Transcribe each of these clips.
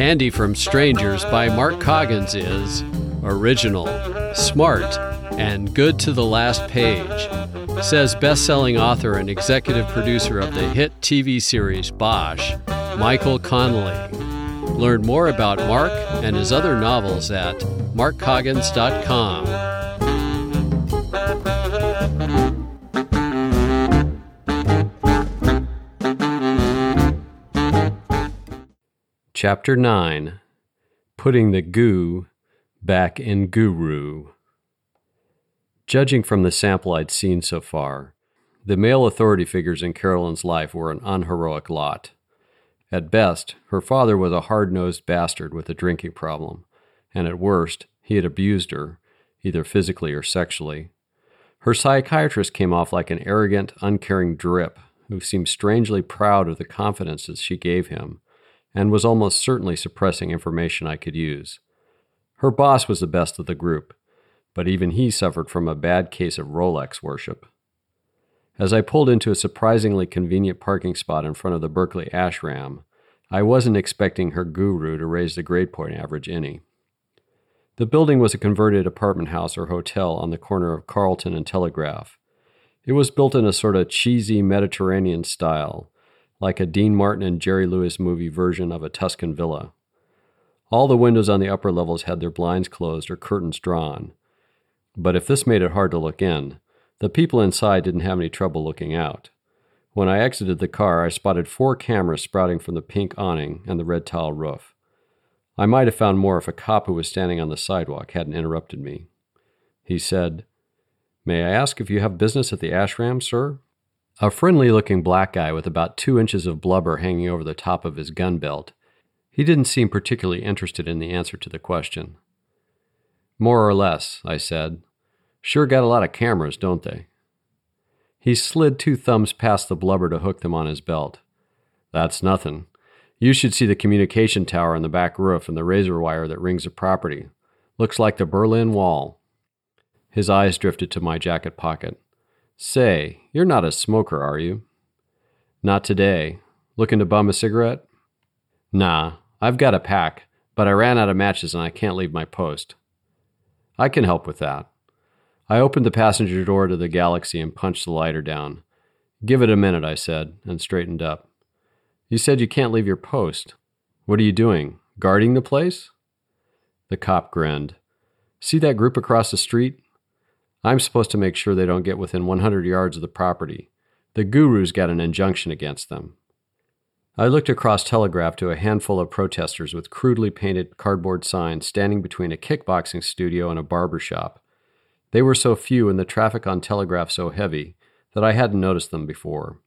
Candy from Strangers by Mark Coggins is original, smart, and good to the last page, says best selling author and executive producer of the hit TV series Bosch, Michael Connelly. Learn more about Mark and his other novels at markcoggins.com. Chapter 9 Putting the Goo Back in Guru. Judging from the sample I'd seen so far, the male authority figures in Carolyn's life were an unheroic lot. At best, her father was a hard nosed bastard with a drinking problem, and at worst, he had abused her, either physically or sexually. Her psychiatrist came off like an arrogant, uncaring drip who seemed strangely proud of the confidences she gave him and was almost certainly suppressing information I could use. Her boss was the best of the group, but even he suffered from a bad case of Rolex worship. As I pulled into a surprisingly convenient parking spot in front of the Berkeley ashram, I wasn't expecting her guru to raise the grade point average any. The building was a converted apartment house or hotel on the corner of Carleton and Telegraph. It was built in a sort of cheesy Mediterranean style, like a Dean Martin and Jerry Lewis movie version of a Tuscan villa. All the windows on the upper levels had their blinds closed or curtains drawn. But if this made it hard to look in, the people inside didn't have any trouble looking out. When I exited the car, I spotted four cameras sprouting from the pink awning and the red tile roof. I might have found more if a cop who was standing on the sidewalk hadn't interrupted me. He said, May I ask if you have business at the ashram, sir? A friendly looking black guy with about two inches of blubber hanging over the top of his gun belt. He didn't seem particularly interested in the answer to the question. More or less, I said. Sure got a lot of cameras, don't they? He slid two thumbs past the blubber to hook them on his belt. That's nothing. You should see the communication tower on the back roof and the razor wire that rings the property. Looks like the Berlin Wall. His eyes drifted to my jacket pocket. Say, you're not a smoker, are you? Not today. Looking to bum a cigarette? Nah, I've got a pack, but I ran out of matches and I can't leave my post. I can help with that. I opened the passenger door to the Galaxy and punched the lighter down. Give it a minute, I said, and straightened up. You said you can't leave your post. What are you doing? Guarding the place? The cop grinned. See that group across the street? I'm supposed to make sure they don't get within 100 yards of the property. The guru's got an injunction against them. I looked across Telegraph to a handful of protesters with crudely painted cardboard signs standing between a kickboxing studio and a barber shop. They were so few and the traffic on Telegraph so heavy that I hadn't noticed them before.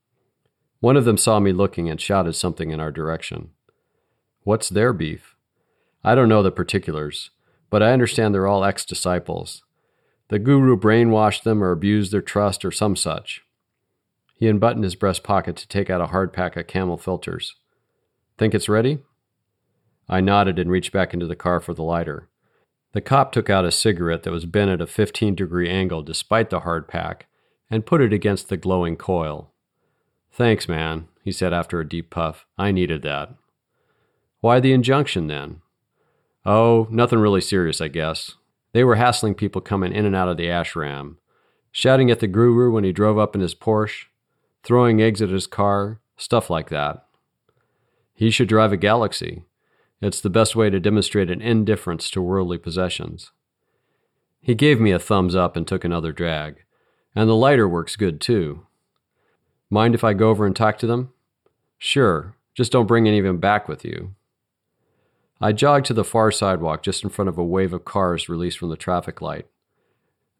One of them saw me looking and shouted something in our direction. What's their beef? I don't know the particulars, but I understand they're all ex disciples. The guru brainwashed them or abused their trust or some such. He unbuttoned his breast pocket to take out a hard pack of camel filters. Think it's ready? I nodded and reached back into the car for the lighter. The cop took out a cigarette that was bent at a 15 degree angle despite the hard pack and put it against the glowing coil. Thanks, man, he said after a deep puff. I needed that. Why the injunction then? Oh, nothing really serious, I guess. They were hassling people coming in and out of the ashram, shouting at the guru when he drove up in his Porsche, throwing eggs at his car, stuff like that. He should drive a Galaxy. It's the best way to demonstrate an indifference to worldly possessions. He gave me a thumbs up and took another drag. And the lighter works good too. Mind if I go over and talk to them? Sure, just don't bring any of them back with you. I jogged to the far sidewalk just in front of a wave of cars released from the traffic light.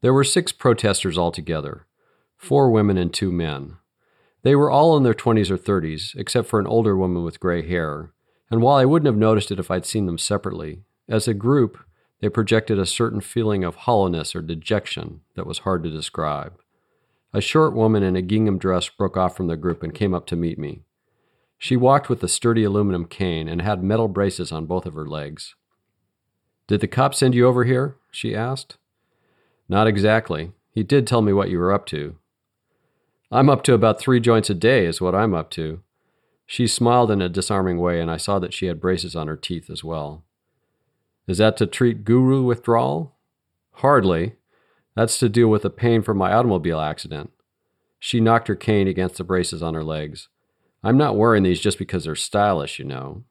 There were six protesters altogether four women and two men. They were all in their 20s or 30s, except for an older woman with gray hair, and while I wouldn't have noticed it if I'd seen them separately, as a group, they projected a certain feeling of hollowness or dejection that was hard to describe. A short woman in a gingham dress broke off from the group and came up to meet me. She walked with a sturdy aluminum cane and had metal braces on both of her legs. Did the cop send you over here? she asked. Not exactly. He did tell me what you were up to. I'm up to about three joints a day, is what I'm up to. She smiled in a disarming way, and I saw that she had braces on her teeth as well. Is that to treat guru withdrawal? Hardly. That's to deal with the pain from my automobile accident. She knocked her cane against the braces on her legs. I'm not wearing these just because they're stylish, you know.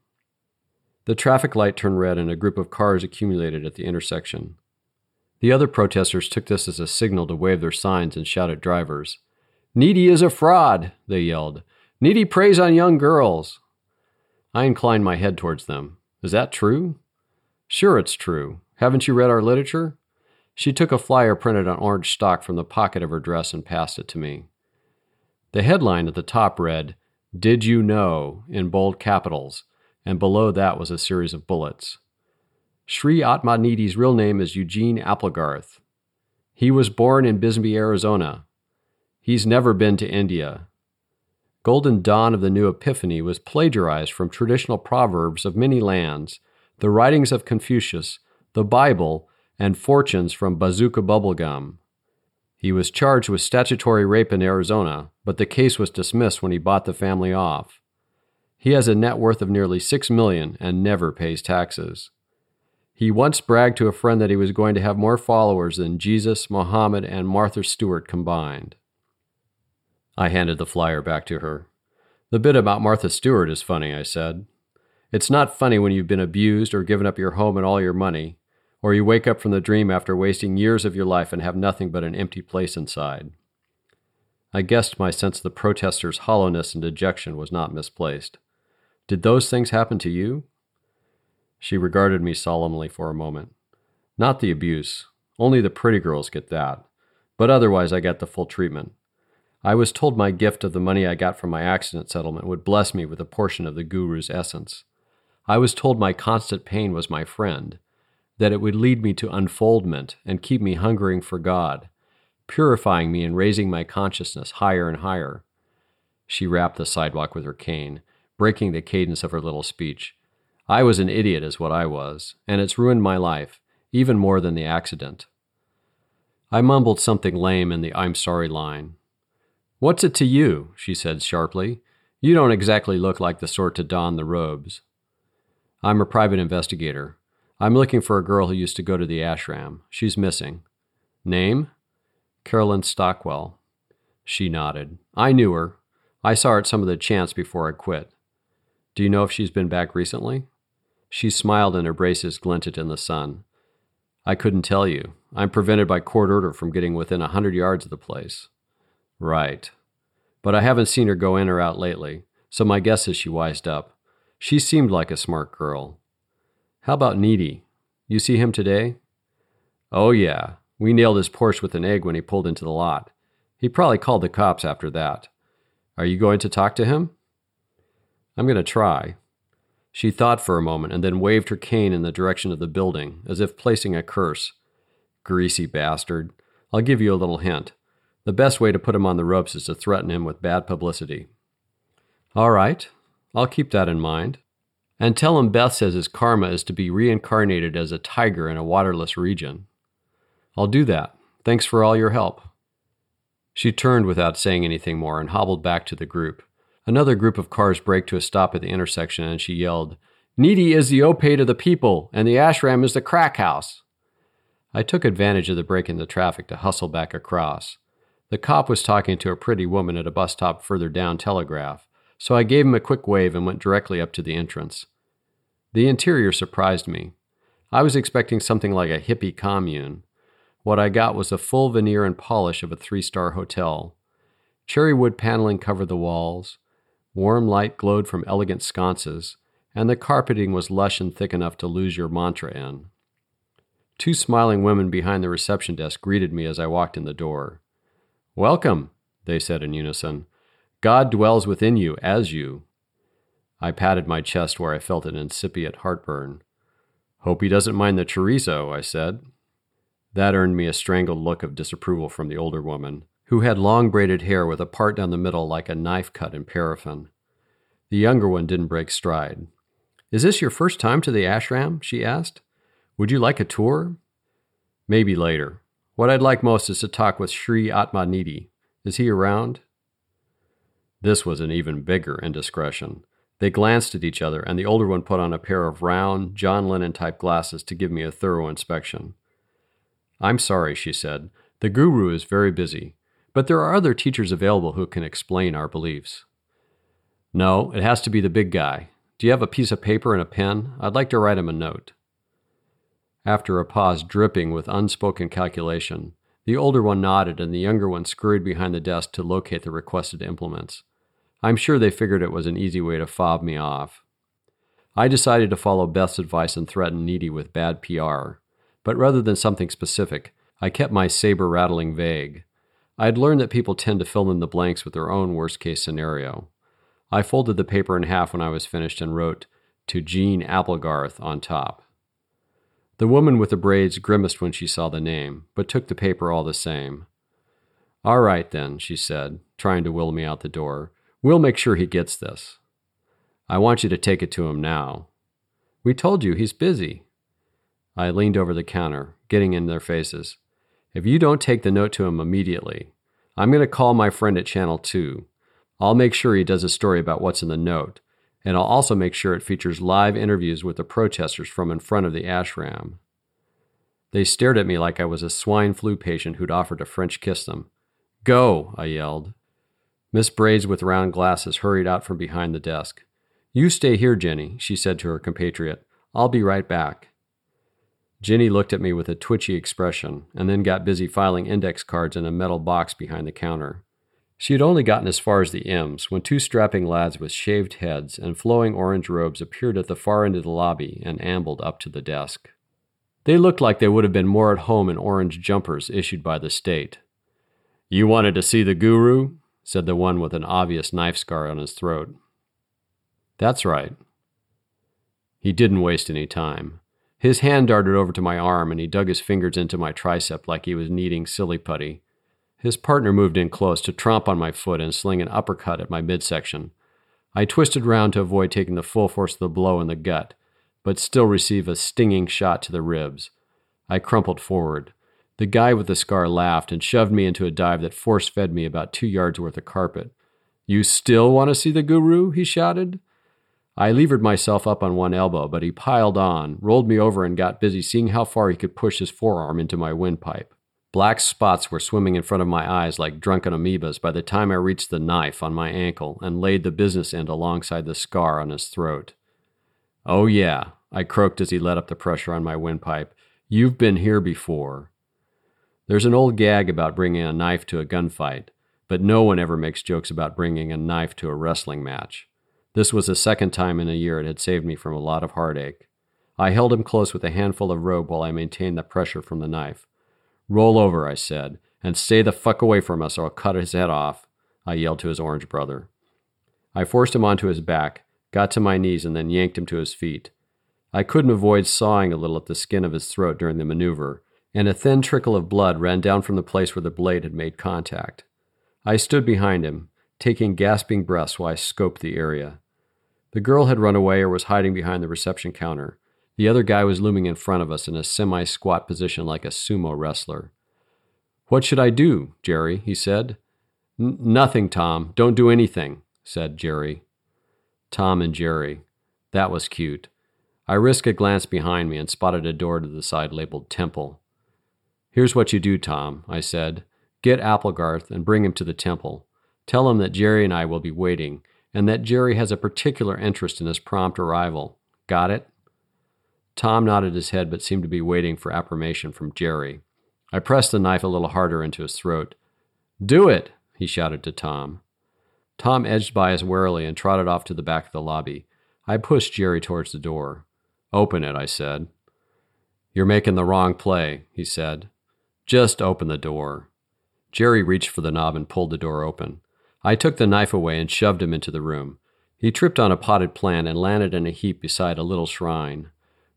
The traffic light turned red and a group of cars accumulated at the intersection. The other protesters took this as a signal to wave their signs and shout at drivers. Needy is a fraud, they yelled. Needy preys on young girls. I inclined my head towards them. Is that true? Sure, it's true. Haven't you read our literature? She took a flyer printed on orange stock from the pocket of her dress and passed it to me. The headline at the top read, Did You Know, in bold capitals, and below that was a series of bullets. Sri Atmanidhi's real name is Eugene Applegarth. He was born in Bisbee, Arizona. He's never been to India. Golden Dawn of the New Epiphany was plagiarized from traditional proverbs of many lands, the writings of Confucius, the Bible, and fortunes from Bazooka Bubblegum. He was charged with statutory rape in Arizona, but the case was dismissed when he bought the family off. He has a net worth of nearly 6 million and never pays taxes. He once bragged to a friend that he was going to have more followers than Jesus, Mohammed, and Martha Stewart combined. I handed the flyer back to her. The bit about Martha Stewart is funny, I said. It's not funny when you've been abused or given up your home and all your money, or you wake up from the dream after wasting years of your life and have nothing but an empty place inside. I guessed my sense of the protesters' hollowness and dejection was not misplaced. Did those things happen to you? She regarded me solemnly for a moment. Not the abuse. Only the pretty girls get that. But otherwise, I get the full treatment. I was told my gift of the money I got from my accident settlement would bless me with a portion of the Guru's essence. I was told my constant pain was my friend, that it would lead me to unfoldment and keep me hungering for God, purifying me and raising my consciousness higher and higher. She rapped the sidewalk with her cane, breaking the cadence of her little speech. I was an idiot, is what I was, and it's ruined my life, even more than the accident. I mumbled something lame in the I'm sorry line. What's it to you? she said sharply. You don't exactly look like the sort to don the robes. I'm a private investigator. I'm looking for a girl who used to go to the ashram. She's missing. Name? Carolyn Stockwell. She nodded. I knew her. I saw her at some of the chants before I quit. Do you know if she's been back recently? She smiled and her braces glinted in the sun. I couldn't tell you. I'm prevented by court order from getting within a hundred yards of the place. Right. But I haven't seen her go in or out lately, so my guess is she wised up. She seemed like a smart girl. How about Needy? You see him today? Oh, yeah. We nailed his Porsche with an egg when he pulled into the lot. He probably called the cops after that. Are you going to talk to him? I'm going to try. She thought for a moment and then waved her cane in the direction of the building, as if placing a curse. Greasy bastard. I'll give you a little hint. The best way to put him on the ropes is to threaten him with bad publicity. All right, I'll keep that in mind. And tell him Beth says his karma is to be reincarnated as a tiger in a waterless region. I'll do that. Thanks for all your help. She turned without saying anything more and hobbled back to the group. Another group of cars braked to a stop at the intersection and she yelled, Needy is the opate of the people, and the ashram is the crack house. I took advantage of the break in the traffic to hustle back across. The cop was talking to a pretty woman at a bus stop further down Telegraph, so I gave him a quick wave and went directly up to the entrance. The interior surprised me. I was expecting something like a hippie commune. What I got was the full veneer and polish of a three star hotel. Cherry wood paneling covered the walls, warm light glowed from elegant sconces, and the carpeting was lush and thick enough to lose your mantra in. Two smiling women behind the reception desk greeted me as I walked in the door. Welcome, they said in unison. God dwells within you as you. I patted my chest where I felt an incipient heartburn. Hope he doesn't mind the chorizo, I said. That earned me a strangled look of disapproval from the older woman, who had long braided hair with a part down the middle like a knife cut in paraffin. The younger one didn't break stride. Is this your first time to the ashram? she asked. Would you like a tour? Maybe later. What I'd like most is to talk with Sri Atmanidhi. Is he around? This was an even bigger indiscretion. They glanced at each other, and the older one put on a pair of round, John Lennon type glasses to give me a thorough inspection. I'm sorry, she said. The guru is very busy, but there are other teachers available who can explain our beliefs. No, it has to be the big guy. Do you have a piece of paper and a pen? I'd like to write him a note. After a pause dripping with unspoken calculation, the older one nodded and the younger one scurried behind the desk to locate the requested implements. I'm sure they figured it was an easy way to fob me off. I decided to follow Beth's advice and threaten Needy with bad PR, but rather than something specific, I kept my saber rattling vague. I had learned that people tend to fill in the blanks with their own worst case scenario. I folded the paper in half when I was finished and wrote, To Jean Applegarth on top. The woman with the braids grimaced when she saw the name, but took the paper all the same. All right, then, she said, trying to will me out the door. We'll make sure he gets this. I want you to take it to him now. We told you he's busy. I leaned over the counter, getting in their faces. If you don't take the note to him immediately, I'm going to call my friend at Channel 2. I'll make sure he does a story about what's in the note, and I'll also make sure it features live interviews with the protesters from in front of the ashram. They stared at me like I was a swine flu patient who'd offered to French kiss them. Go, I yelled. Miss Braids with round glasses hurried out from behind the desk. You stay here, Jenny, she said to her compatriot. I'll be right back. Jenny looked at me with a twitchy expression and then got busy filing index cards in a metal box behind the counter. She had only gotten as far as the M's when two strapping lads with shaved heads and flowing orange robes appeared at the far end of the lobby and ambled up to the desk. They looked like they would have been more at home in orange jumpers issued by the state. You wanted to see the guru? said the one with an obvious knife scar on his throat. That's right. He didn't waste any time. His hand darted over to my arm and he dug his fingers into my tricep like he was kneading silly putty. His partner moved in close to tromp on my foot and sling an uppercut at my midsection. I twisted round to avoid taking the full force of the blow in the gut, but still receive a stinging shot to the ribs. I crumpled forward. The guy with the scar laughed and shoved me into a dive that force fed me about two yards worth of carpet. You still want to see the guru? he shouted. I levered myself up on one elbow, but he piled on, rolled me over, and got busy seeing how far he could push his forearm into my windpipe. Black spots were swimming in front of my eyes like drunken amoebas by the time I reached the knife on my ankle and laid the business end alongside the scar on his throat. Oh, yeah, I croaked as he let up the pressure on my windpipe. You've been here before. There's an old gag about bringing a knife to a gunfight, but no one ever makes jokes about bringing a knife to a wrestling match. This was the second time in a year it had saved me from a lot of heartache. I held him close with a handful of rope while I maintained the pressure from the knife. Roll over, I said, and stay the fuck away from us or I'll cut his head off, I yelled to his orange brother. I forced him onto his back, got to my knees, and then yanked him to his feet. I couldn't avoid sawing a little at the skin of his throat during the maneuver, and a thin trickle of blood ran down from the place where the blade had made contact. I stood behind him, taking gasping breaths while I scoped the area. The girl had run away or was hiding behind the reception counter. The other guy was looming in front of us in a semi squat position like a sumo wrestler. What should I do, Jerry? he said. Nothing, Tom. Don't do anything, said Jerry. Tom and Jerry. That was cute. I risked a glance behind me and spotted a door to the side labeled Temple. Here's what you do, Tom, I said. Get Applegarth and bring him to the temple. Tell him that Jerry and I will be waiting, and that Jerry has a particular interest in his prompt arrival. Got it? Tom nodded his head but seemed to be waiting for affirmation from Jerry. I pressed the knife a little harder into his throat. Do it, he shouted to Tom. Tom edged by us warily and trotted off to the back of the lobby. I pushed Jerry towards the door. Open it, I said. You're making the wrong play, he said. Just open the door. Jerry reached for the knob and pulled the door open. I took the knife away and shoved him into the room. He tripped on a potted plant and landed in a heap beside a little shrine.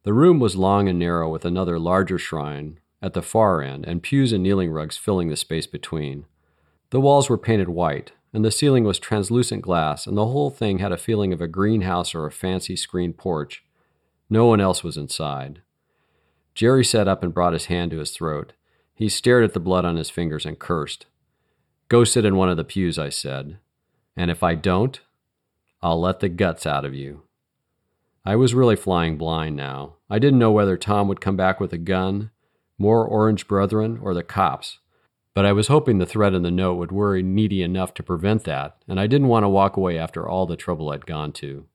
The room was long and narrow, with another larger shrine at the far end and pews and kneeling rugs filling the space between. The walls were painted white, and the ceiling was translucent glass, and the whole thing had a feeling of a greenhouse or a fancy screened porch. No one else was inside. Jerry sat up and brought his hand to his throat. He stared at the blood on his fingers and cursed. Go sit in one of the pews, I said. And if I don't, I'll let the guts out of you. I was really flying blind now. I didn't know whether Tom would come back with a gun, more Orange Brethren, or the cops. But I was hoping the threat in the note would worry Needy enough to prevent that, and I didn't want to walk away after all the trouble I'd gone to.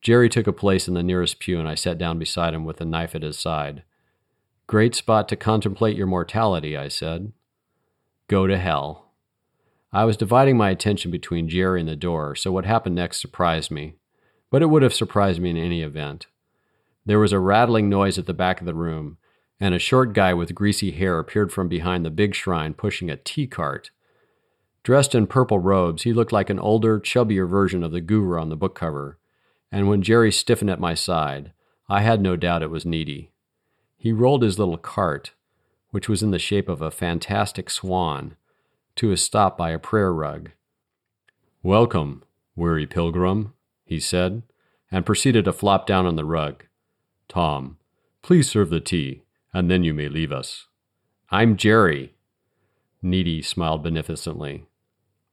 Jerry took a place in the nearest pew, and I sat down beside him with a knife at his side. Great spot to contemplate your mortality, I said. Go to hell. I was dividing my attention between Jerry and the door, so what happened next surprised me. But it would have surprised me in any event. There was a rattling noise at the back of the room, and a short guy with greasy hair appeared from behind the big shrine pushing a tea cart. Dressed in purple robes, he looked like an older, chubbier version of the guru on the book cover, and when Jerry stiffened at my side, I had no doubt it was Needy. He rolled his little cart, which was in the shape of a fantastic swan, to a stop by a prayer rug. Welcome, weary pilgrim, he said, and proceeded to flop down on the rug. Tom, please serve the tea, and then you may leave us. I'm Jerry. Needy smiled beneficently.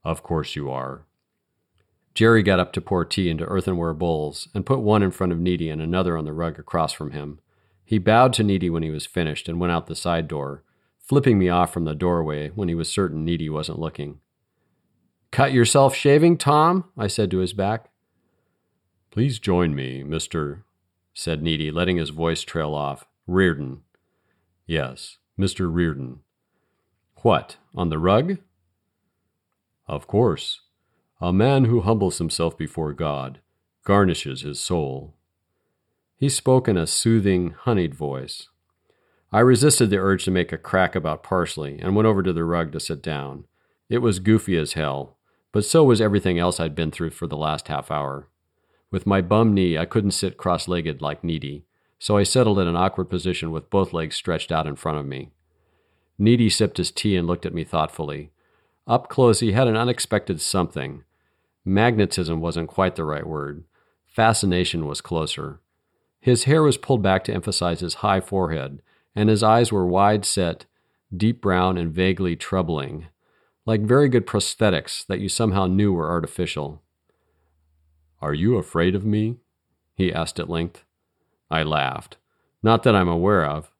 Of course you are. Jerry got up to pour tea into earthenware bowls and put one in front of Needy and another on the rug across from him. He bowed to Needy when he was finished and went out the side door, flipping me off from the doorway when he was certain Needy wasn't looking. Cut yourself shaving, Tom? I said to his back. Please join me, Mr. said Needy, letting his voice trail off. Riordan. Yes, Mr. Riordan. What, on the rug? Of course. A man who humbles himself before God garnishes his soul. He spoke in a soothing, honeyed voice. I resisted the urge to make a crack about parsley and went over to the rug to sit down. It was goofy as hell, but so was everything else I'd been through for the last half hour. With my bum knee, I couldn't sit cross legged like Needy, so I settled in an awkward position with both legs stretched out in front of me. Needy sipped his tea and looked at me thoughtfully. Up close, he had an unexpected something. Magnetism wasn't quite the right word. Fascination was closer. His hair was pulled back to emphasize his high forehead, and his eyes were wide set, deep brown, and vaguely troubling, like very good prosthetics that you somehow knew were artificial. Are you afraid of me? he asked at length. I laughed. Not that I'm aware of.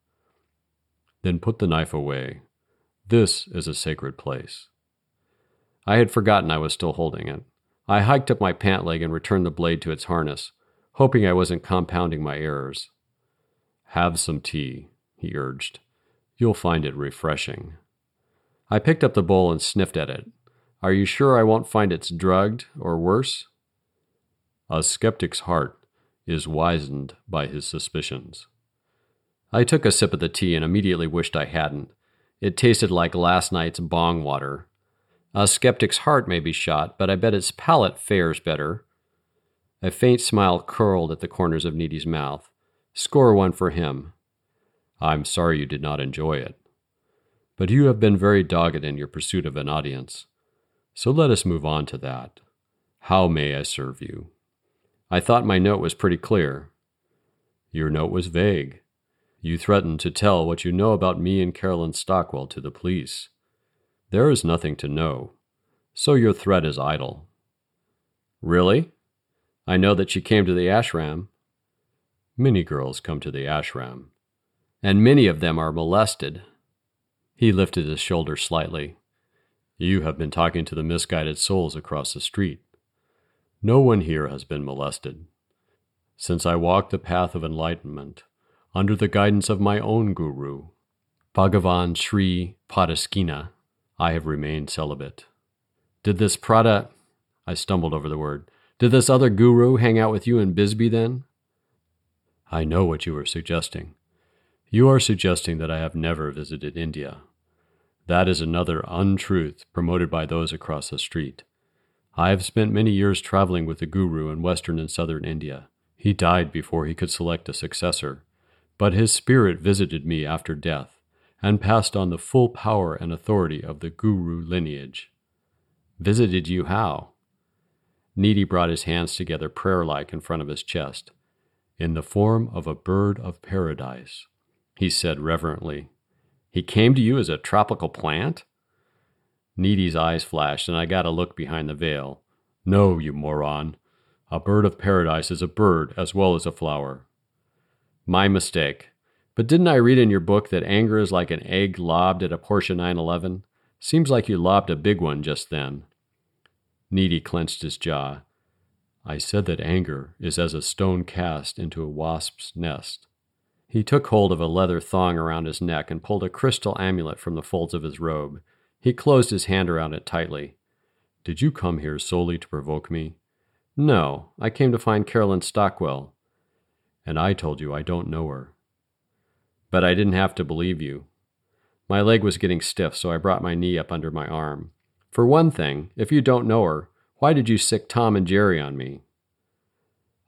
Then put the knife away. This is a sacred place. I had forgotten I was still holding it. I hiked up my pant leg and returned the blade to its harness, hoping I wasn't compounding my errors. Have some tea, he urged. You'll find it refreshing. I picked up the bowl and sniffed at it. Are you sure I won't find it's drugged or worse? A skeptic's heart is wizened by his suspicions. I took a sip of the tea and immediately wished I hadn't. It tasted like last night's bong water. A skeptic's heart may be shot, but I bet its palate fares better. A faint smile curled at the corners of Needy's mouth. Score one for him. I'm sorry you did not enjoy it. But you have been very dogged in your pursuit of an audience. So let us move on to that. How may I serve you? I thought my note was pretty clear. Your note was vague. You threatened to tell what you know about me and Carolyn Stockwell to the police. There is nothing to know, so your threat is idle. Really? I know that she came to the ashram. Many girls come to the ashram and many of them are molested. He lifted his shoulder slightly. You have been talking to the misguided souls across the street. No one here has been molested. Since I walked the path of enlightenment, under the guidance of my own guru, Bhagavan Sri Padaskina, I have remained celibate. Did this Prada, I stumbled over the word, did this other guru hang out with you in Bisbee then? I know what you are suggesting. You are suggesting that I have never visited India. That is another untruth promoted by those across the street. I have spent many years traveling with the Guru in western and southern India. He died before he could select a successor, but his spirit visited me after death and passed on the full power and authority of the Guru lineage. Visited you how? Needy brought his hands together prayer like in front of his chest. In the form of a bird of paradise. he said reverently. He came to you as a tropical plant? Needy's eyes flashed, and I got a look behind the veil. No, you moron. A bird of paradise is a bird as well as a flower. My mistake. But didn't I read in your book that anger is like an egg lobbed at a Porsche 911? Seems like you lobbed a big one just then. Needy clenched his jaw. I said that anger is as a stone cast into a wasp's nest. He took hold of a leather thong around his neck and pulled a crystal amulet from the folds of his robe. He closed his hand around it tightly. Did you come here solely to provoke me? No, I came to find Carolyn Stockwell. And I told you I don't know her. But I didn't have to believe you. My leg was getting stiff, so I brought my knee up under my arm. For one thing, if you don't know her, why did you sick Tom and Jerry on me?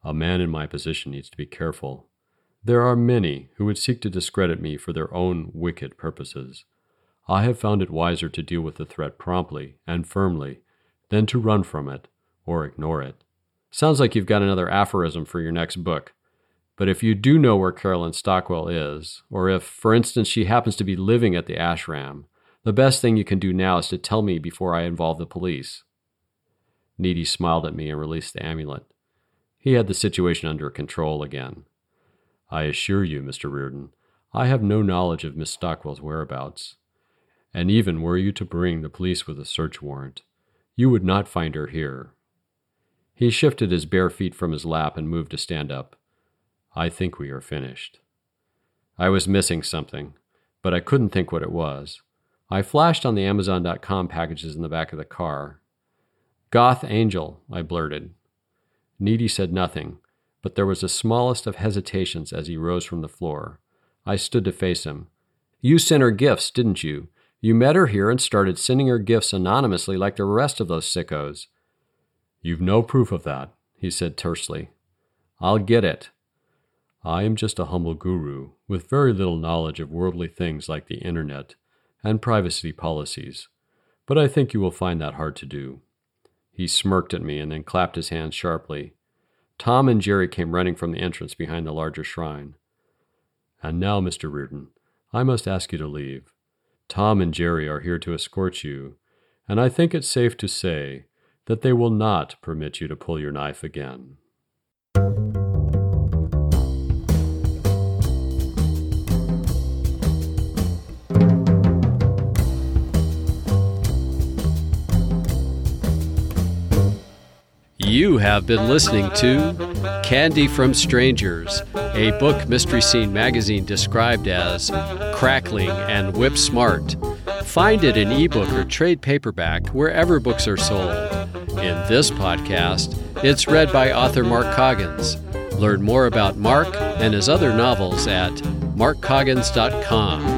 A man in my position needs to be careful. There are many who would seek to discredit me for their own wicked purposes. I have found it wiser to deal with the threat promptly and firmly than to run from it or ignore it. Sounds like you've got another aphorism for your next book. But if you do know where Carolyn Stockwell is, or if, for instance, she happens to be living at the ashram, the best thing you can do now is to tell me before I involve the police. Needy smiled at me and released the amulet. He had the situation under control again. I assure you, Mr. Riordan, I have no knowledge of Miss Stockwell's whereabouts. And even were you to bring the police with a search warrant, you would not find her here. He shifted his bare feet from his lap and moved to stand up. I think we are finished. I was missing something, but I couldn't think what it was. I flashed on the Amazon.com packages in the back of the car. Goth Angel, I blurted. Needy said nothing, but there was the smallest of hesitations as he rose from the floor. I stood to face him. You sent her gifts, didn't you? You met her here and started sending her gifts anonymously like the rest of those sickos. You've no proof of that, he said tersely. I'll get it. I am just a humble guru with very little knowledge of worldly things like the internet and privacy policies, but I think you will find that hard to do. He smirked at me and then clapped his hands sharply. Tom and Jerry came running from the entrance behind the larger shrine. And now, Mr. Riordan, I must ask you to leave. Tom and Jerry are here to escort you, and I think it's safe to say that they will not permit you to pull your knife again. You have been listening to Candy from Strangers, a book Mystery Scene magazine described as crackling and whip smart. Find it in ebook or trade paperback wherever books are sold. In this podcast, it's read by author Mark Coggins. Learn more about Mark and his other novels at markcoggins.com.